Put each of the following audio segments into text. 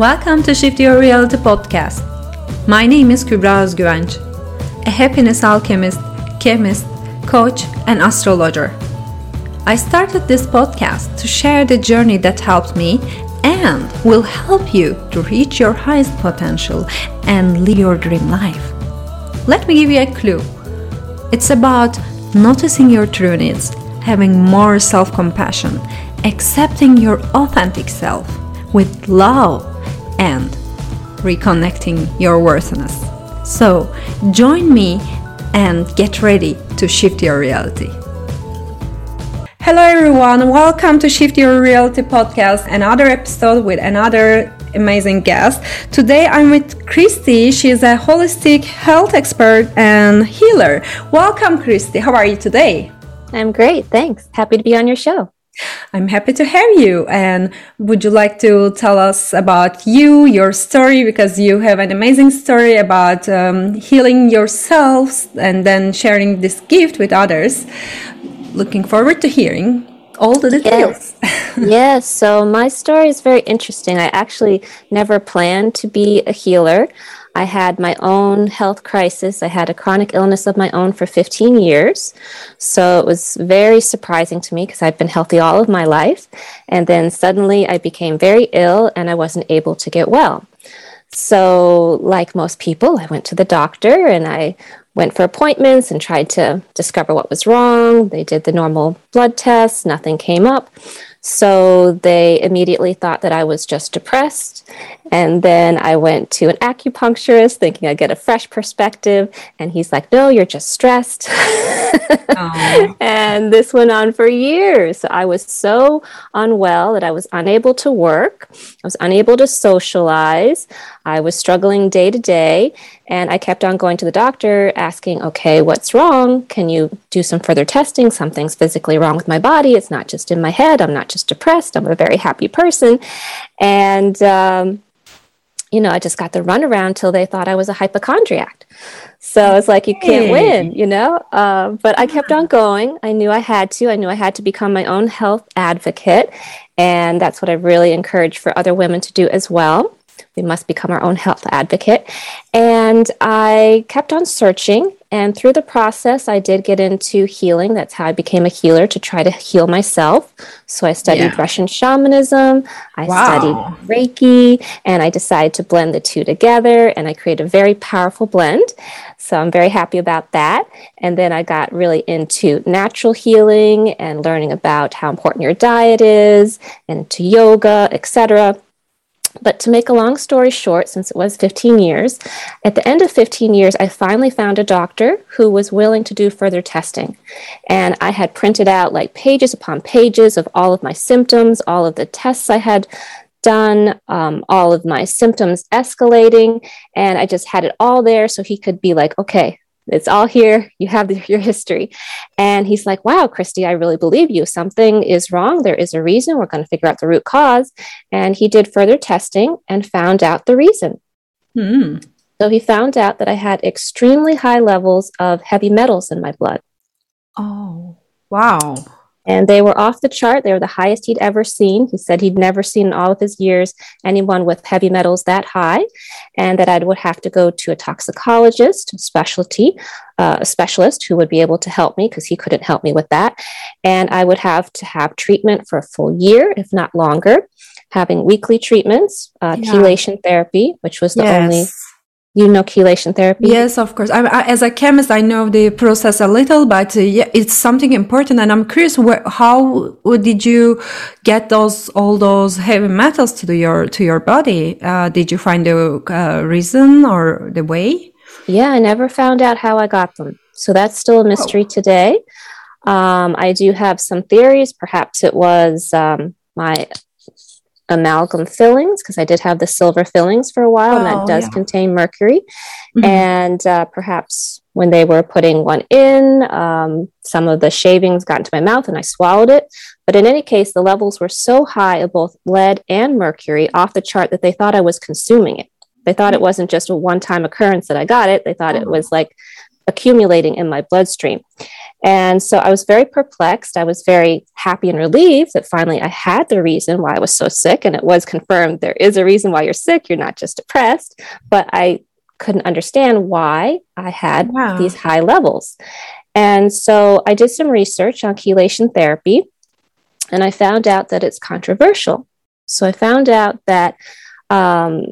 Welcome to Shift Your Reality podcast. My name is Kübra Özgüvenç, a happiness alchemist, chemist, coach, and astrologer. I started this podcast to share the journey that helped me and will help you to reach your highest potential and live your dream life. Let me give you a clue. It's about noticing your true needs, having more self compassion, accepting your authentic self with love, and reconnecting your worthiness. So, join me and get ready to shift your reality. Hello, everyone. Welcome to Shift Your Reality podcast, another episode with another amazing guest. Today I'm with Khristee. She's a holistic health expert and healer. Welcome, Khristee. How are you today? I'm great. Thanks. Happy to be on your show. I'm happy to have you. And would you like to tell us about you, your story? Because you have an amazing story about um, healing yourselves and then sharing this gift with others. Looking forward to hearing all the details. Yes. yes. So my story is very interesting. I actually never planned to be a healer. I had my own health crisis. I had a chronic illness of my own for 15 years. So it was very surprising to me because I'd been healthy all of my life. And then suddenly I became very ill and I wasn't able to get well. So, like most people, I went to the doctor and I went for appointments and tried to discover what was wrong. They did the normal blood tests, nothing came up. So they immediately thought that I was just depressed. And then I went to an acupuncturist thinking I'd get a fresh perspective. And he's like, no, you're just stressed. and this went on for years. So I was so unwell that I was unable to work, I was unable to socialize, I was struggling day to day. And I kept on going to the doctor asking, okay, what's wrong? Can you do some further testing? Something's physically wrong with my body. It's not just in my head. I'm not just depressed. I'm a very happy person. And, um, you know, I just got the runaround till they thought I was a hypochondriac. So it's like you can't win, you know. Uh, but I kept on going. I knew I had to. I knew I had to become my own health advocate, and that's what I really encourage for other women to do as well. We must become our own health advocate. And I kept on searching. And through the process, I did get into healing. That's how I became a healer to try to heal myself. So I studied yeah. Russian shamanism, I wow. studied Reiki, and I decided to blend the two together. And I created a very powerful blend. So I'm very happy about that. And then I got really into natural healing and learning about how important your diet is, and to yoga, etc. But to make a long story short, since it was 15 years, at the end of 15 years, I finally found a doctor who was willing to do further testing. And I had printed out like pages upon pages of all of my symptoms, all of the tests I had done, um, all of my symptoms escalating. And I just had it all there so he could be like, okay, it's all here. You have the, your history. And he's like, wow, Khristee, I really believe you. Something is wrong. There is a reason. We're going to figure out the root cause. And he did further testing and found out the reason. Hmm. So he found out that I had extremely high levels of heavy metals in my blood. Oh, wow and they were off the chart. They were the highest he'd ever seen. He said he'd never seen in all of his years anyone with heavy metals that high, and that I would have to go to a toxicologist, a specialty, uh, a specialist who would be able to help me because he couldn't help me with that, and I would have to have treatment for a full year, if not longer. Having weekly treatments, uh, yeah. chelation therapy, which was the yes. only you know chelation therapy? Yes of course. I, I, as a chemist i know the process a little but uh, yeah, it's something important and i'm curious where, how did you get those all those heavy metals to your to your body? Uh, did you find the uh, reason or the way? Yeah i never found out how i got them. So that's still a mystery oh. today. Um, i do have some theories. Perhaps it was um, my amalgam fillings because I did have the silver fillings for a while, oh, and that oh, does yeah. contain mercury. Mm-hmm. And uh, perhaps when they were putting one in, um, some of the shavings got into my mouth and I swallowed it. But in any case, the levels were so high of both lead and mercury off the chart that they thought I was consuming it. They thought it wasn't just a one time occurrence that I got it. They thought oh. it was like accumulating in my bloodstream. And so I was very perplexed. I was very happy and relieved that finally I had the reason why I was so sick. And it was confirmed there is a reason why you're sick. You're not just depressed. But I couldn't understand why I had wow. these high levels. And so I did some research on chelation therapy and I found out that it's controversial. So I found out that um,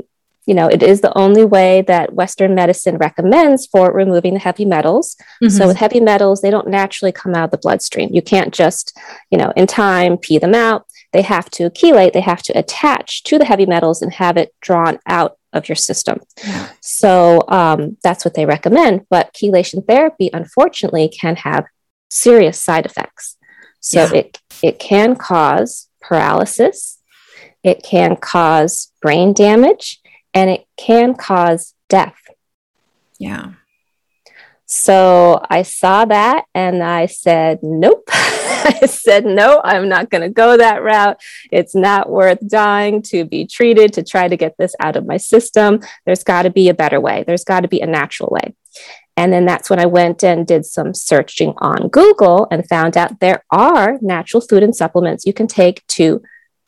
you know, it is the only way that Western medicine recommends for removing the heavy metals. Mm-hmm. So with heavy metals, they don't naturally come out of the bloodstream. You can't just, you know, in time pee them out. They have to chelate, they have to attach to the heavy metals and have it drawn out of your system. Yeah. So um, that's what they recommend. But chelation therapy, unfortunately, can have serious side effects. So yeah. it it can cause paralysis, it can cause brain damage, and it can cause death. Yeah. So I saw that and I said, nope. I said, no, I'm not going to go that route. It's not worth dying to be treated to try to get this out of my system. There's got to be a better way. There's got to be a natural way. And then that's when I went and did some searching on Google and found out there are natural food and supplements you can take to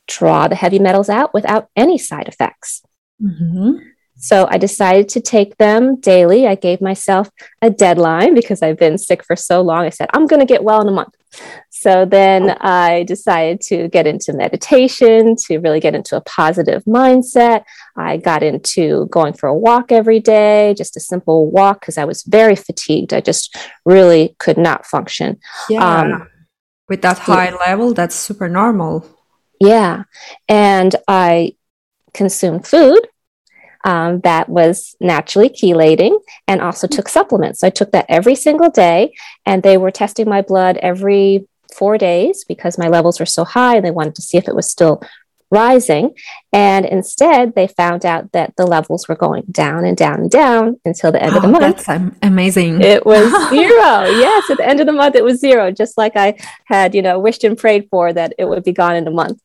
draw the heavy metals out without any side effects. Mm-hmm. So I decided to take them daily. I gave myself a deadline because I've been sick for so long. I said, I'm going to get well in a month. So then I decided to get into meditation, to really get into a positive mindset. I got into going for a walk every day, just a simple walk because I was very fatigued. I just really could not function. Yeah. Um, With that high yeah. level, that's super normal. Yeah. And I consumed food um, that was naturally chelating and also took supplements. So I took that every single day, and they were testing my blood every four days because my levels were so high and they wanted to see if it was still rising. And instead, they found out that the levels were going down and down and down until the end oh, of the month. That's amazing. It was zero. yes, at the end of the month, it was zero, just like I had, you know, wished and prayed for that it would be gone in a month.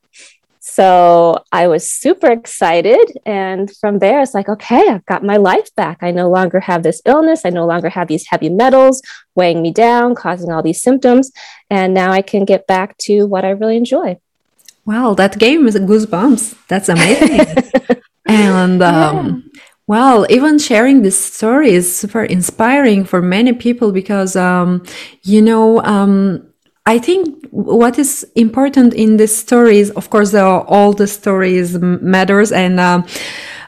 So I was super excited. And from there, it's like, okay, I've got my life back. I no longer have this illness. I no longer have these heavy metals weighing me down, causing all these symptoms. And now I can get back to what I really enjoy. Wow, that gave me goosebumps. That's amazing. and um, yeah. Well, even sharing this story is super inspiring for many people because, um, you know, um, I think what is important in this story is, of course, all the stories matters, and uh,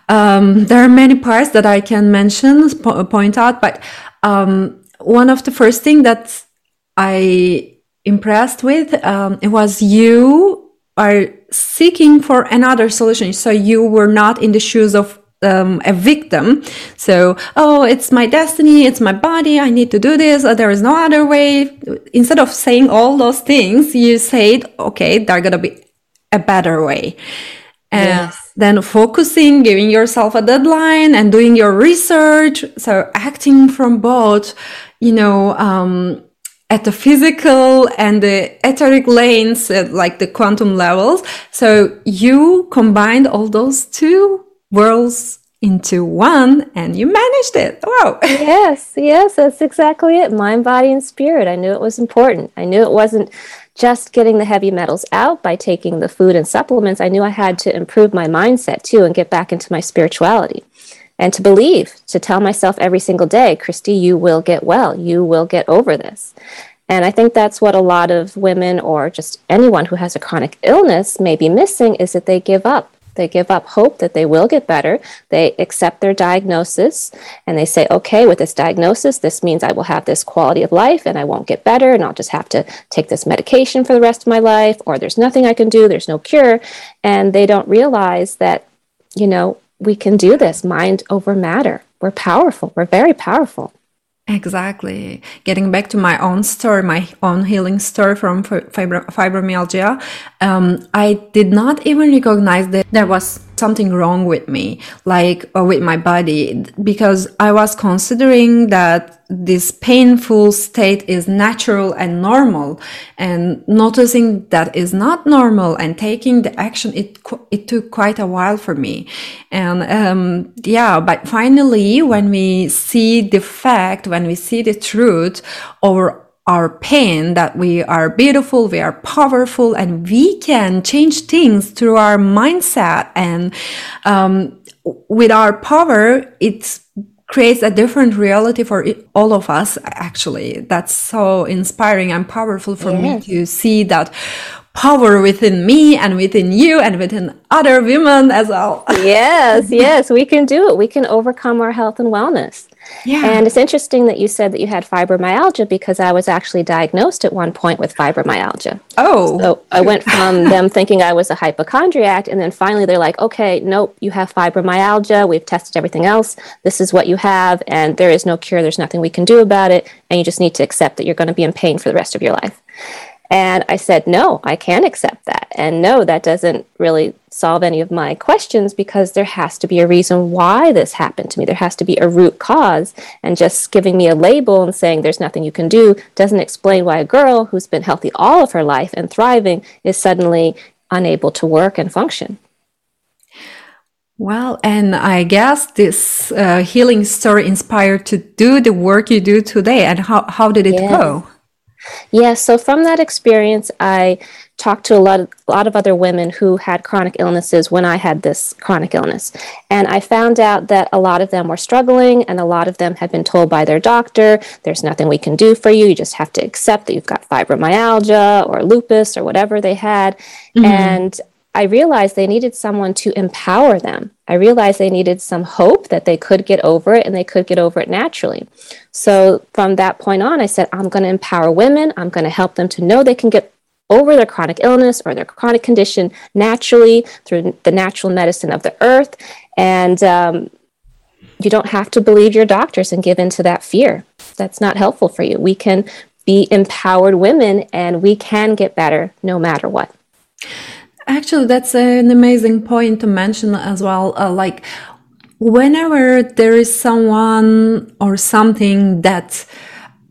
um, there are many parts that I can mention, po- point out. But um, one of the first thing that I impressed with um, it was you are seeking for another solution. So you were not in the shoes of um, a victim. So, oh, it's my destiny, it's my body, I need to do this, there is no other way. Instead of saying all those things, you said, okay, there's gonna be a better way. And yes. then focusing, giving yourself a deadline and doing your research. So acting from both, you know, um, at the physical and the etheric lanes, uh, like the quantum levels. So you combined all those two worlds into one and you managed it. Wow. yes, yes, that's exactly it. Mind, body, and spirit. I knew it was important. I knew it wasn't just getting the heavy metals out by taking the food and supplements. I knew I had to improve my mindset too and get back into my spirituality and to believe, to tell myself every single day, Khristee, you will get well. You will get over this. And I think that's what a lot of women or just anyone who has a chronic illness may be missing is that they give up they give up hope that they will get better. They accept their diagnosis and they say, okay, with this diagnosis, this means I will have this quality of life and I won't get better and I'll just have to take this medication for the rest of my life, or there's nothing I can do, there's no cure. And they don't realize that, you know, we can do this mind over matter. We're powerful, we're very powerful. Exactly. Getting back to my own story, my own healing story from fibro- fibromyalgia, um, I did not even recognize that there was something wrong with me, like or with my body, because I was considering that this painful state is natural and normal, and noticing that is not normal and taking the action. It it took quite a while for me, and um, yeah, but finally, when we see the fact, when we see the truth, or our pain that we are beautiful, we are powerful, and we can change things through our mindset. And um, with our power, it creates a different reality for all of us. Actually, that's so inspiring and powerful for yes. me to see that power within me and within you and within other women as well. yes, yes, we can do it. We can overcome our health and wellness. Yeah. And it's interesting that you said that you had fibromyalgia because I was actually diagnosed at one point with fibromyalgia. Oh. So I went from them thinking I was a hypochondriac, and then finally they're like, okay, nope, you have fibromyalgia. We've tested everything else. This is what you have, and there is no cure. There's nothing we can do about it. And you just need to accept that you're going to be in pain for the rest of your life. And I said, no, I can't accept that. And no, that doesn't really solve any of my questions because there has to be a reason why this happened to me. There has to be a root cause. And just giving me a label and saying there's nothing you can do doesn't explain why a girl who's been healthy all of her life and thriving is suddenly unable to work and function. Well, and I guess this uh, healing story inspired to do the work you do today. And how, how did it yes. go? Yeah, so from that experience, I talked to a lot of, a lot of other women who had chronic illnesses when I had this chronic illness. And I found out that a lot of them were struggling, and a lot of them had been told by their doctor, there's nothing we can do for you. You just have to accept that you've got fibromyalgia or lupus or whatever they had. Mm-hmm. And I realized they needed someone to empower them. I realized they needed some hope that they could get over it and they could get over it naturally. So from that point on, I said, I'm going to empower women. I'm going to help them to know they can get over their chronic illness or their chronic condition naturally through the natural medicine of the earth. And um, you don't have to believe your doctors and give in to that fear. That's not helpful for you. We can be empowered women and we can get better no matter what. Actually, that's an amazing point to mention as well. Uh, like, whenever there is someone or something that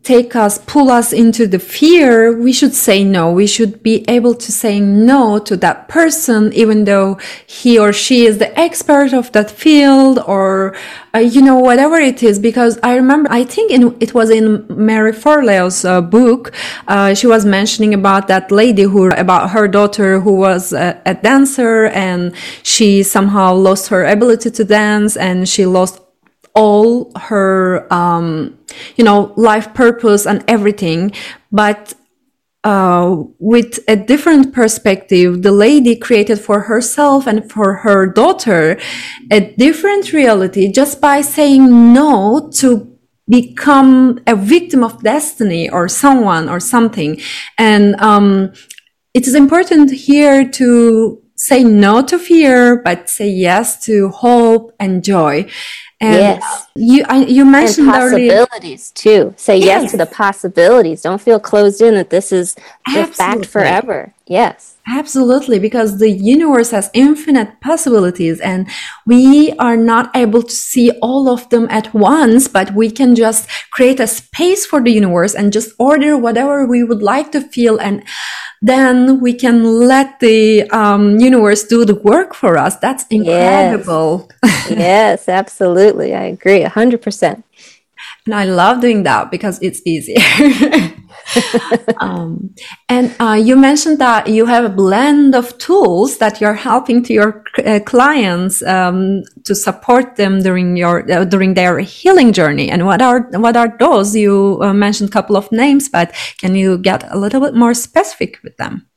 take us, pull us into the fear, we should say no. We should be able to say no to that person, even though he or she is the expert of that field or, uh, you know, whatever it is. Because I remember, I think in, it was in Marie Forleo's uh, book, uh, she was mentioning about that lady who, about her daughter who was a, a dancer and she somehow lost her ability to dance and she lost all her, um, you know, life purpose and everything. But uh, with a different perspective, the lady created for herself and for her daughter a different reality just by saying no to become a victim of destiny or someone or something. And um, it is important here to say no to fear, but say yes to hope and joy. And yes. You I, you mentioned and possibilities earlier. too. Say yes. yes. to the possibilities. Don't feel closed in that this is the fact forever. Yes. Absolutely, because the universe has infinite possibilities and we are not able to see all of them at once, but we can just create a space for the universe and just order whatever we would like to feel and then we can let the um, universe do the work for us. That's incredible. Yes, yes absolutely. I agree 100%. And I love doing that because it's easier. um, and uh, you mentioned that you have a blend of tools that you're helping to your uh, clients um, to support them during your uh, during their healing journey. And what are what are those? You uh, mentioned a couple of names, but can you get a little bit more specific with them?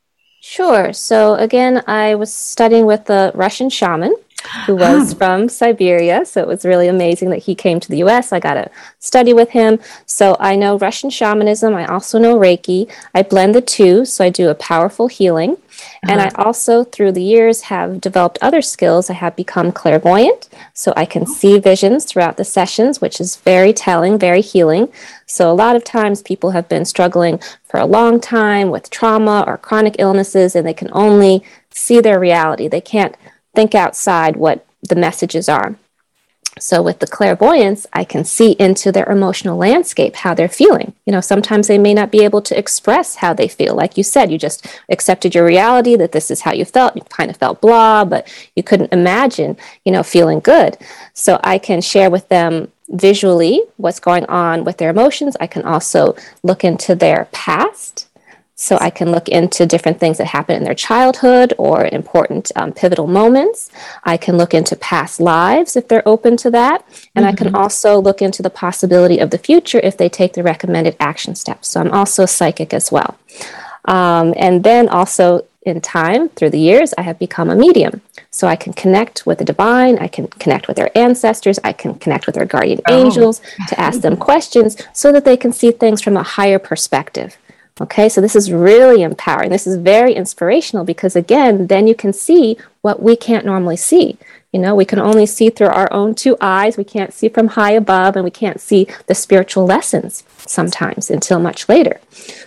Sure. So again, I was studying with the Russian shaman who was from Siberia. So it was really amazing that he came to the US. I got to study with him. So I know Russian shamanism. I also know Reiki. I blend the two. So I do a powerful healing. And uh-huh. I also, through the years, have developed other skills. I have become clairvoyant, so I can see visions throughout the sessions, which is very telling, very healing. So, a lot of times people have been struggling for a long time with trauma or chronic illnesses, and they can only see their reality. They can't think outside what the messages are. So with the clairvoyance, I can see into their emotional landscape, how they're feeling. You know, sometimes they may not be able to express how they feel. Like you said, you just accepted your reality that this is how you felt. You kind of felt blah, but you couldn't imagine, you know, feeling good. So I can share with them visually what's going on with their emotions. I can also look into their past so I can look into different things that happen in their childhood or important um, pivotal moments. I can look into past lives if they're open to that. And mm-hmm. I can mm-hmm. also look into the possibility of the future if they take the recommended action steps. So I'm also psychic as well. Um, and then also in time, through the years, I have become a medium. So I can connect with the divine, I can connect with their ancestors, I can connect with their guardian oh. angels to ask them questions so that they can see things from a higher perspective. Okay, so this is really empowering. This is very inspirational because, again, then you can see what we can't normally see. You know, we can only see through our own two eyes. We can't see from high above, and we can't see the spiritual lessons sometimes until much later.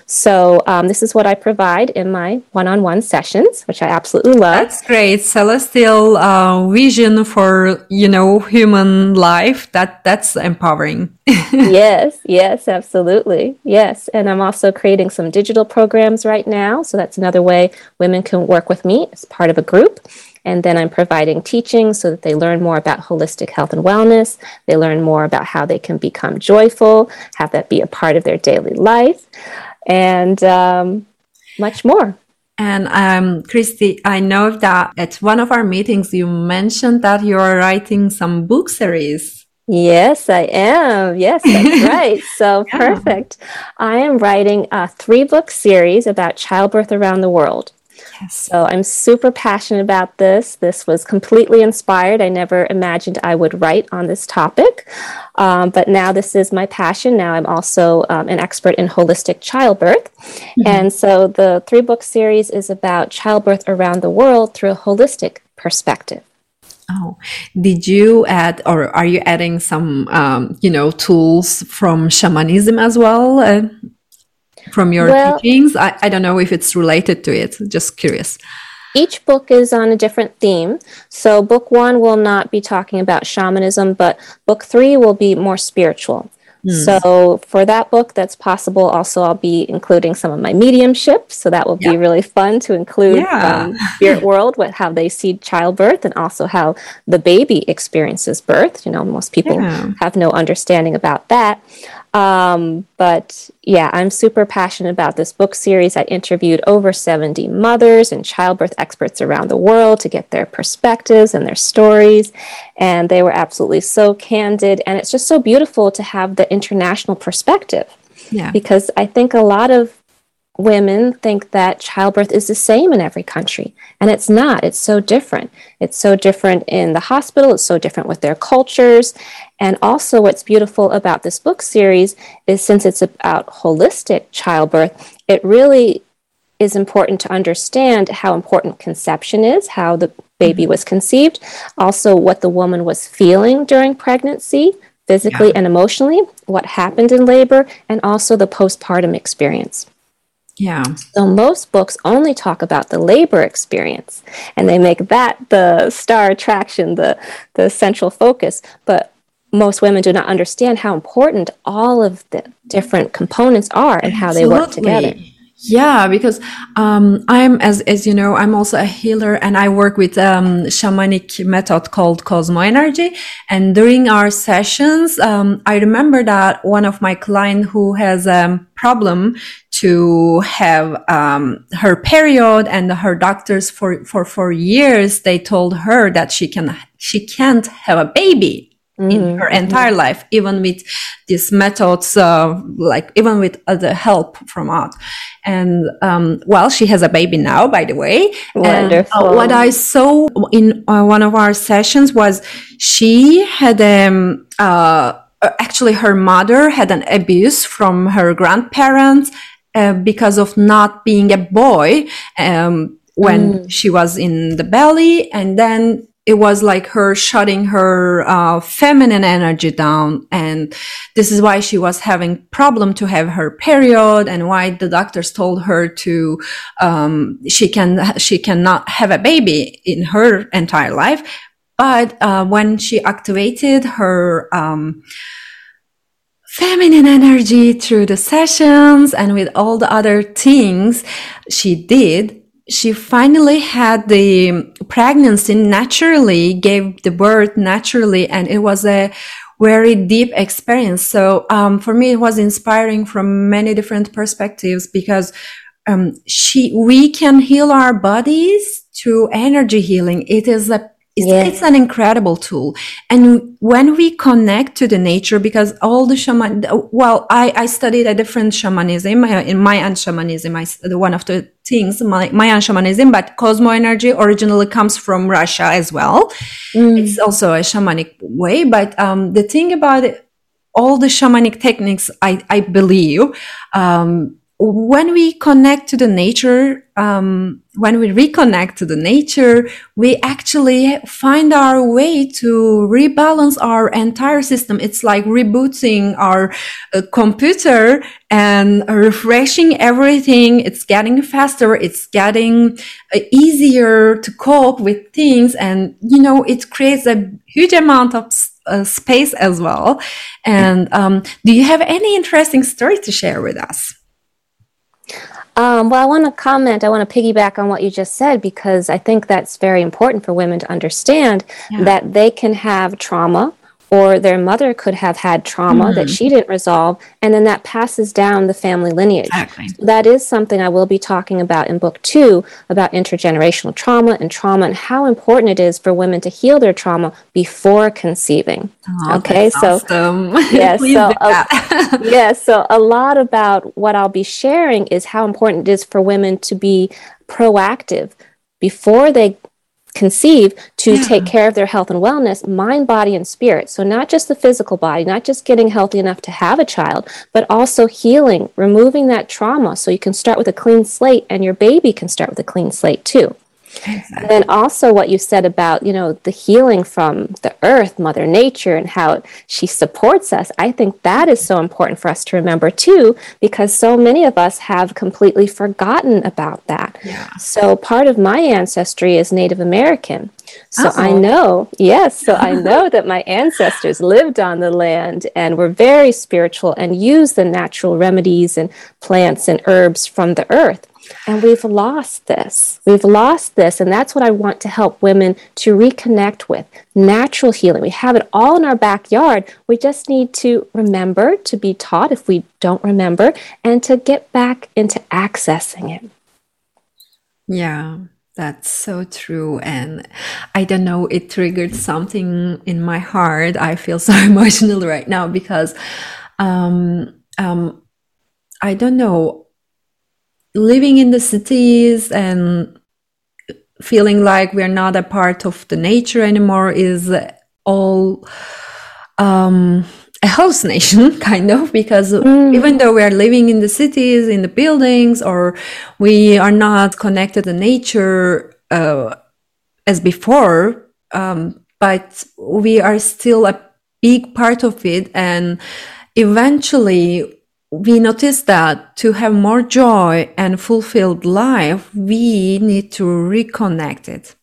So, um, this is what I provide in my one on one sessions, which I absolutely love. That's great. Celestial uh, vision for, you know, human life. That That's empowering. yes, yes, absolutely. Yes. And I'm also creating some digital programs right now. So, that's another way women can work with me as part of a group. And then I'm providing teaching so that they learn more about holistic health and wellness. They learn more about how they can become joyful, have that be a part of their daily life, and um, much more. And um, Khristee, I know that at one of our meetings you mentioned that you are writing some book series. Yes, I am. Yes, that's right. So yeah. perfect. I am writing a three book series about childbirth around the world. Yes. So I'm super passionate about this. This was completely inspired. I never imagined I would write on this topic, um, but now this is my passion. Now I'm also um, an expert in holistic childbirth. Mm-hmm. And so the three book series is about childbirth around the world through a holistic perspective. Oh, did you add, or are you adding some, um, you know, tools from shamanism as well? Uh, from your well, teachings? I, I don't know if it's related to it. Just curious. Each book is on a different theme. So, book one will not be talking about shamanism, but book three will be more spiritual. Mm. So, for that book, that's possible. Also, I'll be including some of my mediumship. So, that will be really fun to include yeah. um, spirit world, what, how they see childbirth, and also how the baby experiences birth. You know, most people yeah. have no understanding about that. Um, but yeah, I'm super passionate about this book series. I interviewed over 70 mothers and childbirth experts around the world to get their perspectives and their stories. And they were absolutely so candid. And it's just so beautiful to have the international perspective. Yeah. Because I think a lot of women think that childbirth is the same in every country. And it's not. It's so different. It's so different in the hospital. It's so different with their cultures. And also what's beautiful about this book series is since it's about holistic childbirth it really is important to understand how important conception is how the baby mm-hmm. was conceived also what the woman was feeling during pregnancy physically yeah. and emotionally what happened in labor and also the postpartum experience yeah. So most books only talk about the labor experience and they make that the star attraction, the the central focus, but most women do not understand how important all of the different components are and how they work together. Yeah, because um, I'm as as you know, I'm also a healer, and I work with um, shamanic method called Cosmo Energy. And during our sessions, um, I remember that one of my client who has a problem to have um, her period, and her doctors for for for years they told her that she can she can't have a baby Mm-hmm. in her entire mm-hmm. life, even with these methods, uh, like even with other help from art. And um, well, she has a baby now, by the way. Wonderful. And, uh, what I saw in uh, one of our sessions was she had um, uh, actually her mother had an abuse from her grandparents uh, because of not being a boy um, when mm. she was in the belly, and then it was like her shutting her uh, feminine energy down. And this is why she was having problem to have her period and why the doctors told her to um, she can she cannot have a baby in her entire life. But uh, when she activated her um, feminine energy through the sessions and with all the other things she did she finally had the pregnancy naturally, gave the birth naturally, and it was a very deep experience. So um, for me, it was inspiring from many different perspectives because um, she we can heal our bodies through energy healing. It is a it's, it's, an incredible tool. And when we connect to the nature, because all the shaman, well, I, I studied a different shamanism in Mayan shamanism. I, one of the things, my, Mayan shamanism, but Cosmo energy originally comes from Russia as well. Mm. It's also a shamanic way. But um, the thing about it, all the shamanic techniques, I, I believe, um, when we connect to the nature, um, when we reconnect to the nature, we actually find our way to rebalance our entire system. It's like rebooting our uh, computer and refreshing everything. It's getting faster. It's getting uh, easier to cope with things. And, you know, it creates a huge amount of uh, space as well. And um, do you have any interesting story to share with us? Um, well, I want to comment, I want to piggyback on what you just said because I think that's very important for women to understand yeah. that they can have trauma or their mother could have had trauma mm. that hmm. she didn't resolve, and then that passes down the family lineage. Exactly. that is something I will be talking about in book two about intergenerational trauma and trauma and how important it is for women to heal their trauma before conceiving. Oh, okay, so awesome. yes, so a, yes, so a lot about what I'll be sharing is how important it is for women to be proactive before they conceive to yeah. take care of their health and wellness, mind, body, and spirit. So, not just the physical body, not just getting healthy enough to have a child, but also healing, removing that trauma so you can start with a clean slate and your baby can start with a clean slate too. And then also what you said about, you know, the healing from the earth, Mother Nature, and how she supports us. I think that is so important for us to remember too, because so many of us have completely forgotten about that. Yeah. So part of my ancestry is Native American. So I know, yes, so I know that my ancestors lived on the land and were very spiritual and used the natural remedies and plants and herbs from the earth. And we've lost this. We've lost this. And that's what I want to help women to reconnect with natural healing. We have it all in our backyard. We just need to remember to be taught if we don't remember and to get back into accessing it. Yeah. That's so true. And I don't know, it triggered something in my heart. I feel so emotional right now because, um, um, I don't know living in the cities and feeling like we're not a part of the nature anymore is all um, a host nation kind of, because mm. even though we are living in the cities, in the buildings, or we are not connected to nature uh, as before, um, but we are still a big part of it. And eventually, we notice that to have more joy and fulfilled life, we need to reconnect it.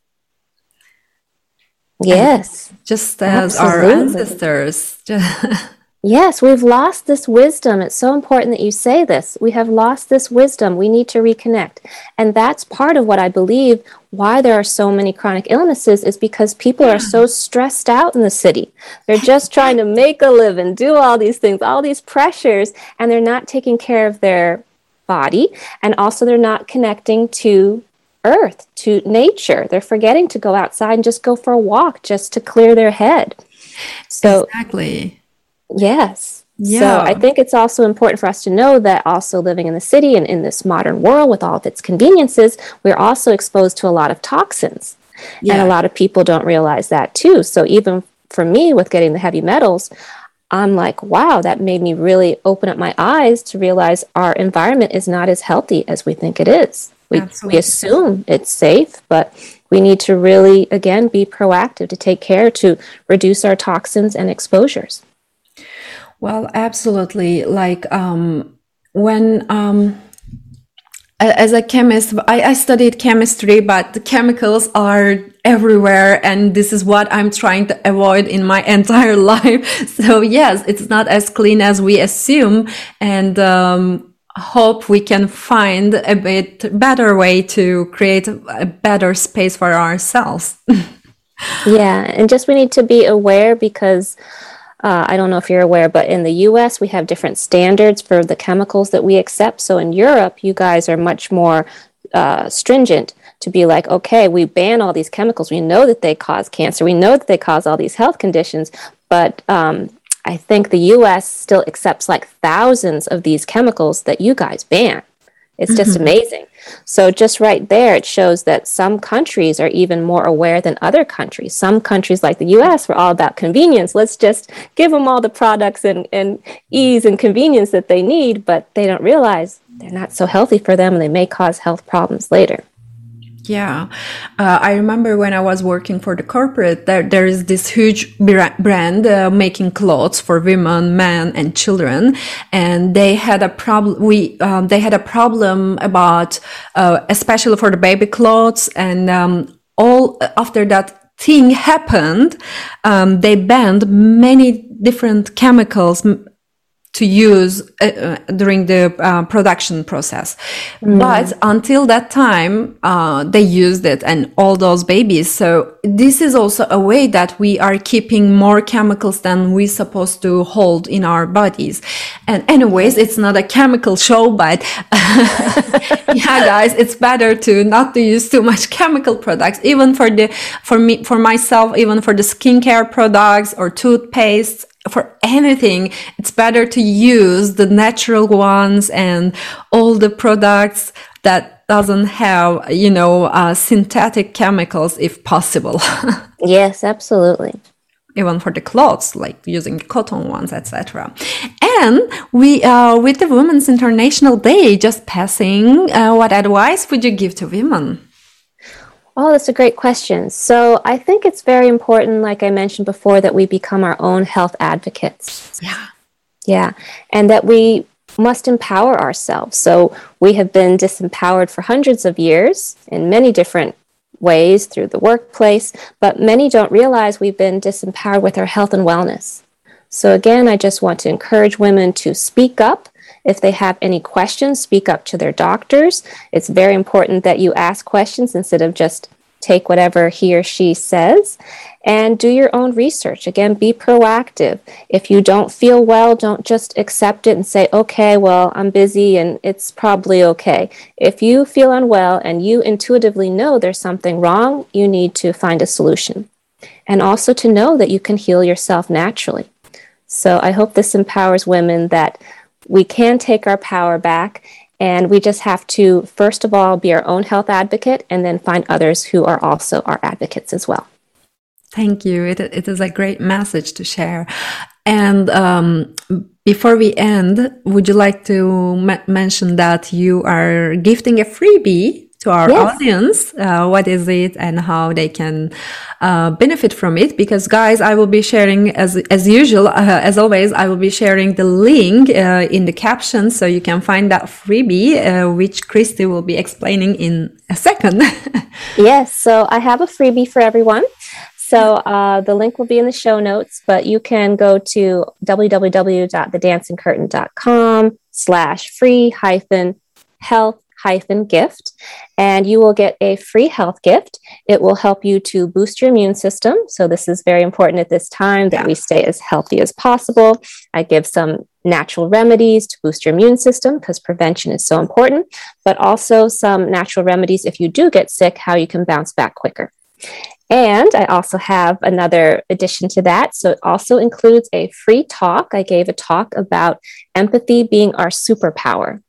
Yes. Just as Absolutely. our ancestors. Yes, we've lost this wisdom. It's so important that you say this. We have lost this wisdom. We need to reconnect. And that's part of what I believe why there are so many chronic illnesses is because people are so stressed out in the city. They're just trying to make a living, do all these things, all these pressures, and they're not taking care of their body. And also, they're not connecting to earth, to nature. They're forgetting to go outside and just go for a walk just to clear their head. So, exactly Yes. Yeah. So I think it's also important for us to know that also living in the city and in this modern world with all of its conveniences, we're also exposed to a lot of toxins. Yeah. And a lot of people don't realize that too. So even for me with getting the heavy metals, I'm like, wow, that made me really open up my eyes to realize our environment is not as healthy as we think it is. We, we assume it's safe, but we need to really, again, be proactive to take care to reduce our toxins and exposures. Well, absolutely. Like um, when um, as a chemist, I, I, studied chemistry, but the chemicals are everywhere. And this is what I'm trying to avoid in my entire life. So yes, it's not as clean as we assume. And, um, hope we can find a bit better way to create a better space for ourselves. yeah. And just we need to be aware because uh, I don't know if you're aware, but in the US, we have different standards for the chemicals that we accept. So in Europe, you guys are much more uh, stringent to be like, okay, we ban all these chemicals. We know that they cause cancer. We know that they cause all these health conditions. But um, I think the US still accepts like thousands of these chemicals that you guys ban. It's just mm-hmm. amazing. So, just right there, it shows that some countries are even more aware than other countries. Some countries, like the US, were all about convenience. Let's just give them all the products and, and ease and convenience that they need, but they don't realize they're not so healthy for them and they may cause health problems later. Yeah, uh, I remember when I was working for the corporate, there there is this huge brand uh, making clothes for women, men, and children, and they had a problem. We um, they had a problem about, uh, especially for the baby clothes, and um, all after that thing happened, um, they banned many different chemicals to use uh, uh, during the uh, production process. Mm. But until that time, uh, they used it and all those babies. So this is also a way that we are keeping more chemicals than we supposed to hold in our bodies. And anyways, it's not a chemical show, but yeah, guys, it's better to not to use too much chemical products, even for the, for me, for myself, even for the skincare products or toothpaste for anything, it's better to use the natural ones and all the products that doesn't have, you know, uh, synthetic chemicals if possible. yes, absolutely. Even for the clothes, like using cotton ones, etc. And we, uh, with the Women's International Day just passing, uh, what advice would you give to women? Oh, that's a great question. So I think it's very important, like I mentioned before, that we become our own health advocates. Yeah. Yeah. And that we must empower ourselves. So we have been disempowered for hundreds of years in many different ways through the workplace, but many don't realize we've been disempowered with our health and wellness. So again, I just want to encourage women to speak up if they have any questions, speak up to their doctors. It's very important that you ask questions instead of just take whatever he or she says and do your own research. Again, be proactive. If you don't feel well, don't just accept it and say, okay, well, I'm busy and it's probably okay. If you feel unwell and you intuitively know there's something wrong, you need to find a solution. And also to know that you can heal yourself naturally. So I hope this empowers women that we can take our power back. And we just have to, first of all, be our own health advocate and then find others who are also our advocates as well. Thank you. It, it is a great message to share. And um, before we end, would you like to mention that you are gifting a freebie to our yes. audience uh, what is it and how they can uh, benefit from it? Because guys i will be sharing as as usual uh, as always i will be sharing the link uh, in the caption so you can find that freebie uh, which Khristee will be explaining in a second. Yes so i have a freebie for everyone. So uh, the link will be in the show notes, but you can go to www.thedancingcurtain.com slash free hyphen health hyphen gift and you will get a free health gift it will help you to boost your immune system so this is very important at this time that yeah. we stay as healthy as possible i give some natural remedies to boost your immune system because prevention is so important but also some natural remedies if you do get sick how you can bounce back quicker and I also have another addition to that. So it also includes a free talk. I gave a talk about empathy being our superpower.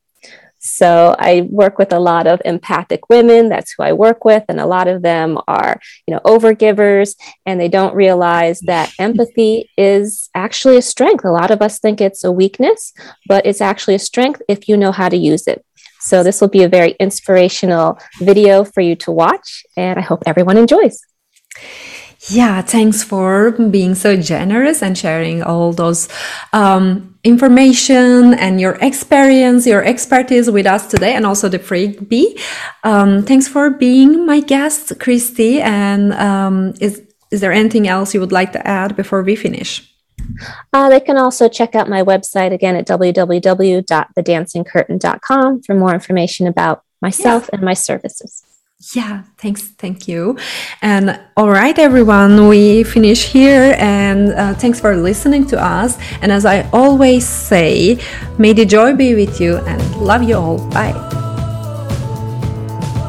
So I work with a lot of empathic women. That's who I work with. And a lot of them are, you know, overgivers and they don't realize that empathy is actually a strength. A lot of us think it's a weakness, but it's actually a strength if you know how to use it. So this will be a very inspirational video for you to watch, and I hope everyone enjoys. Yeah, thanks for being so generous and sharing all those um, information and your experience, your expertise with us today, and also the freebie. Um, thanks for being my guest, Khristee. And um, is is there anything else you would like to add before we finish? Uh, they can also check out my website again at www.thedancingcurtain.com for more information about myself yeah. and my services. Yeah, thanks. Thank you. And all right, everyone, we finish here. And uh, thanks for listening to us. And as I always say, may the joy be with you and love you all. Bye.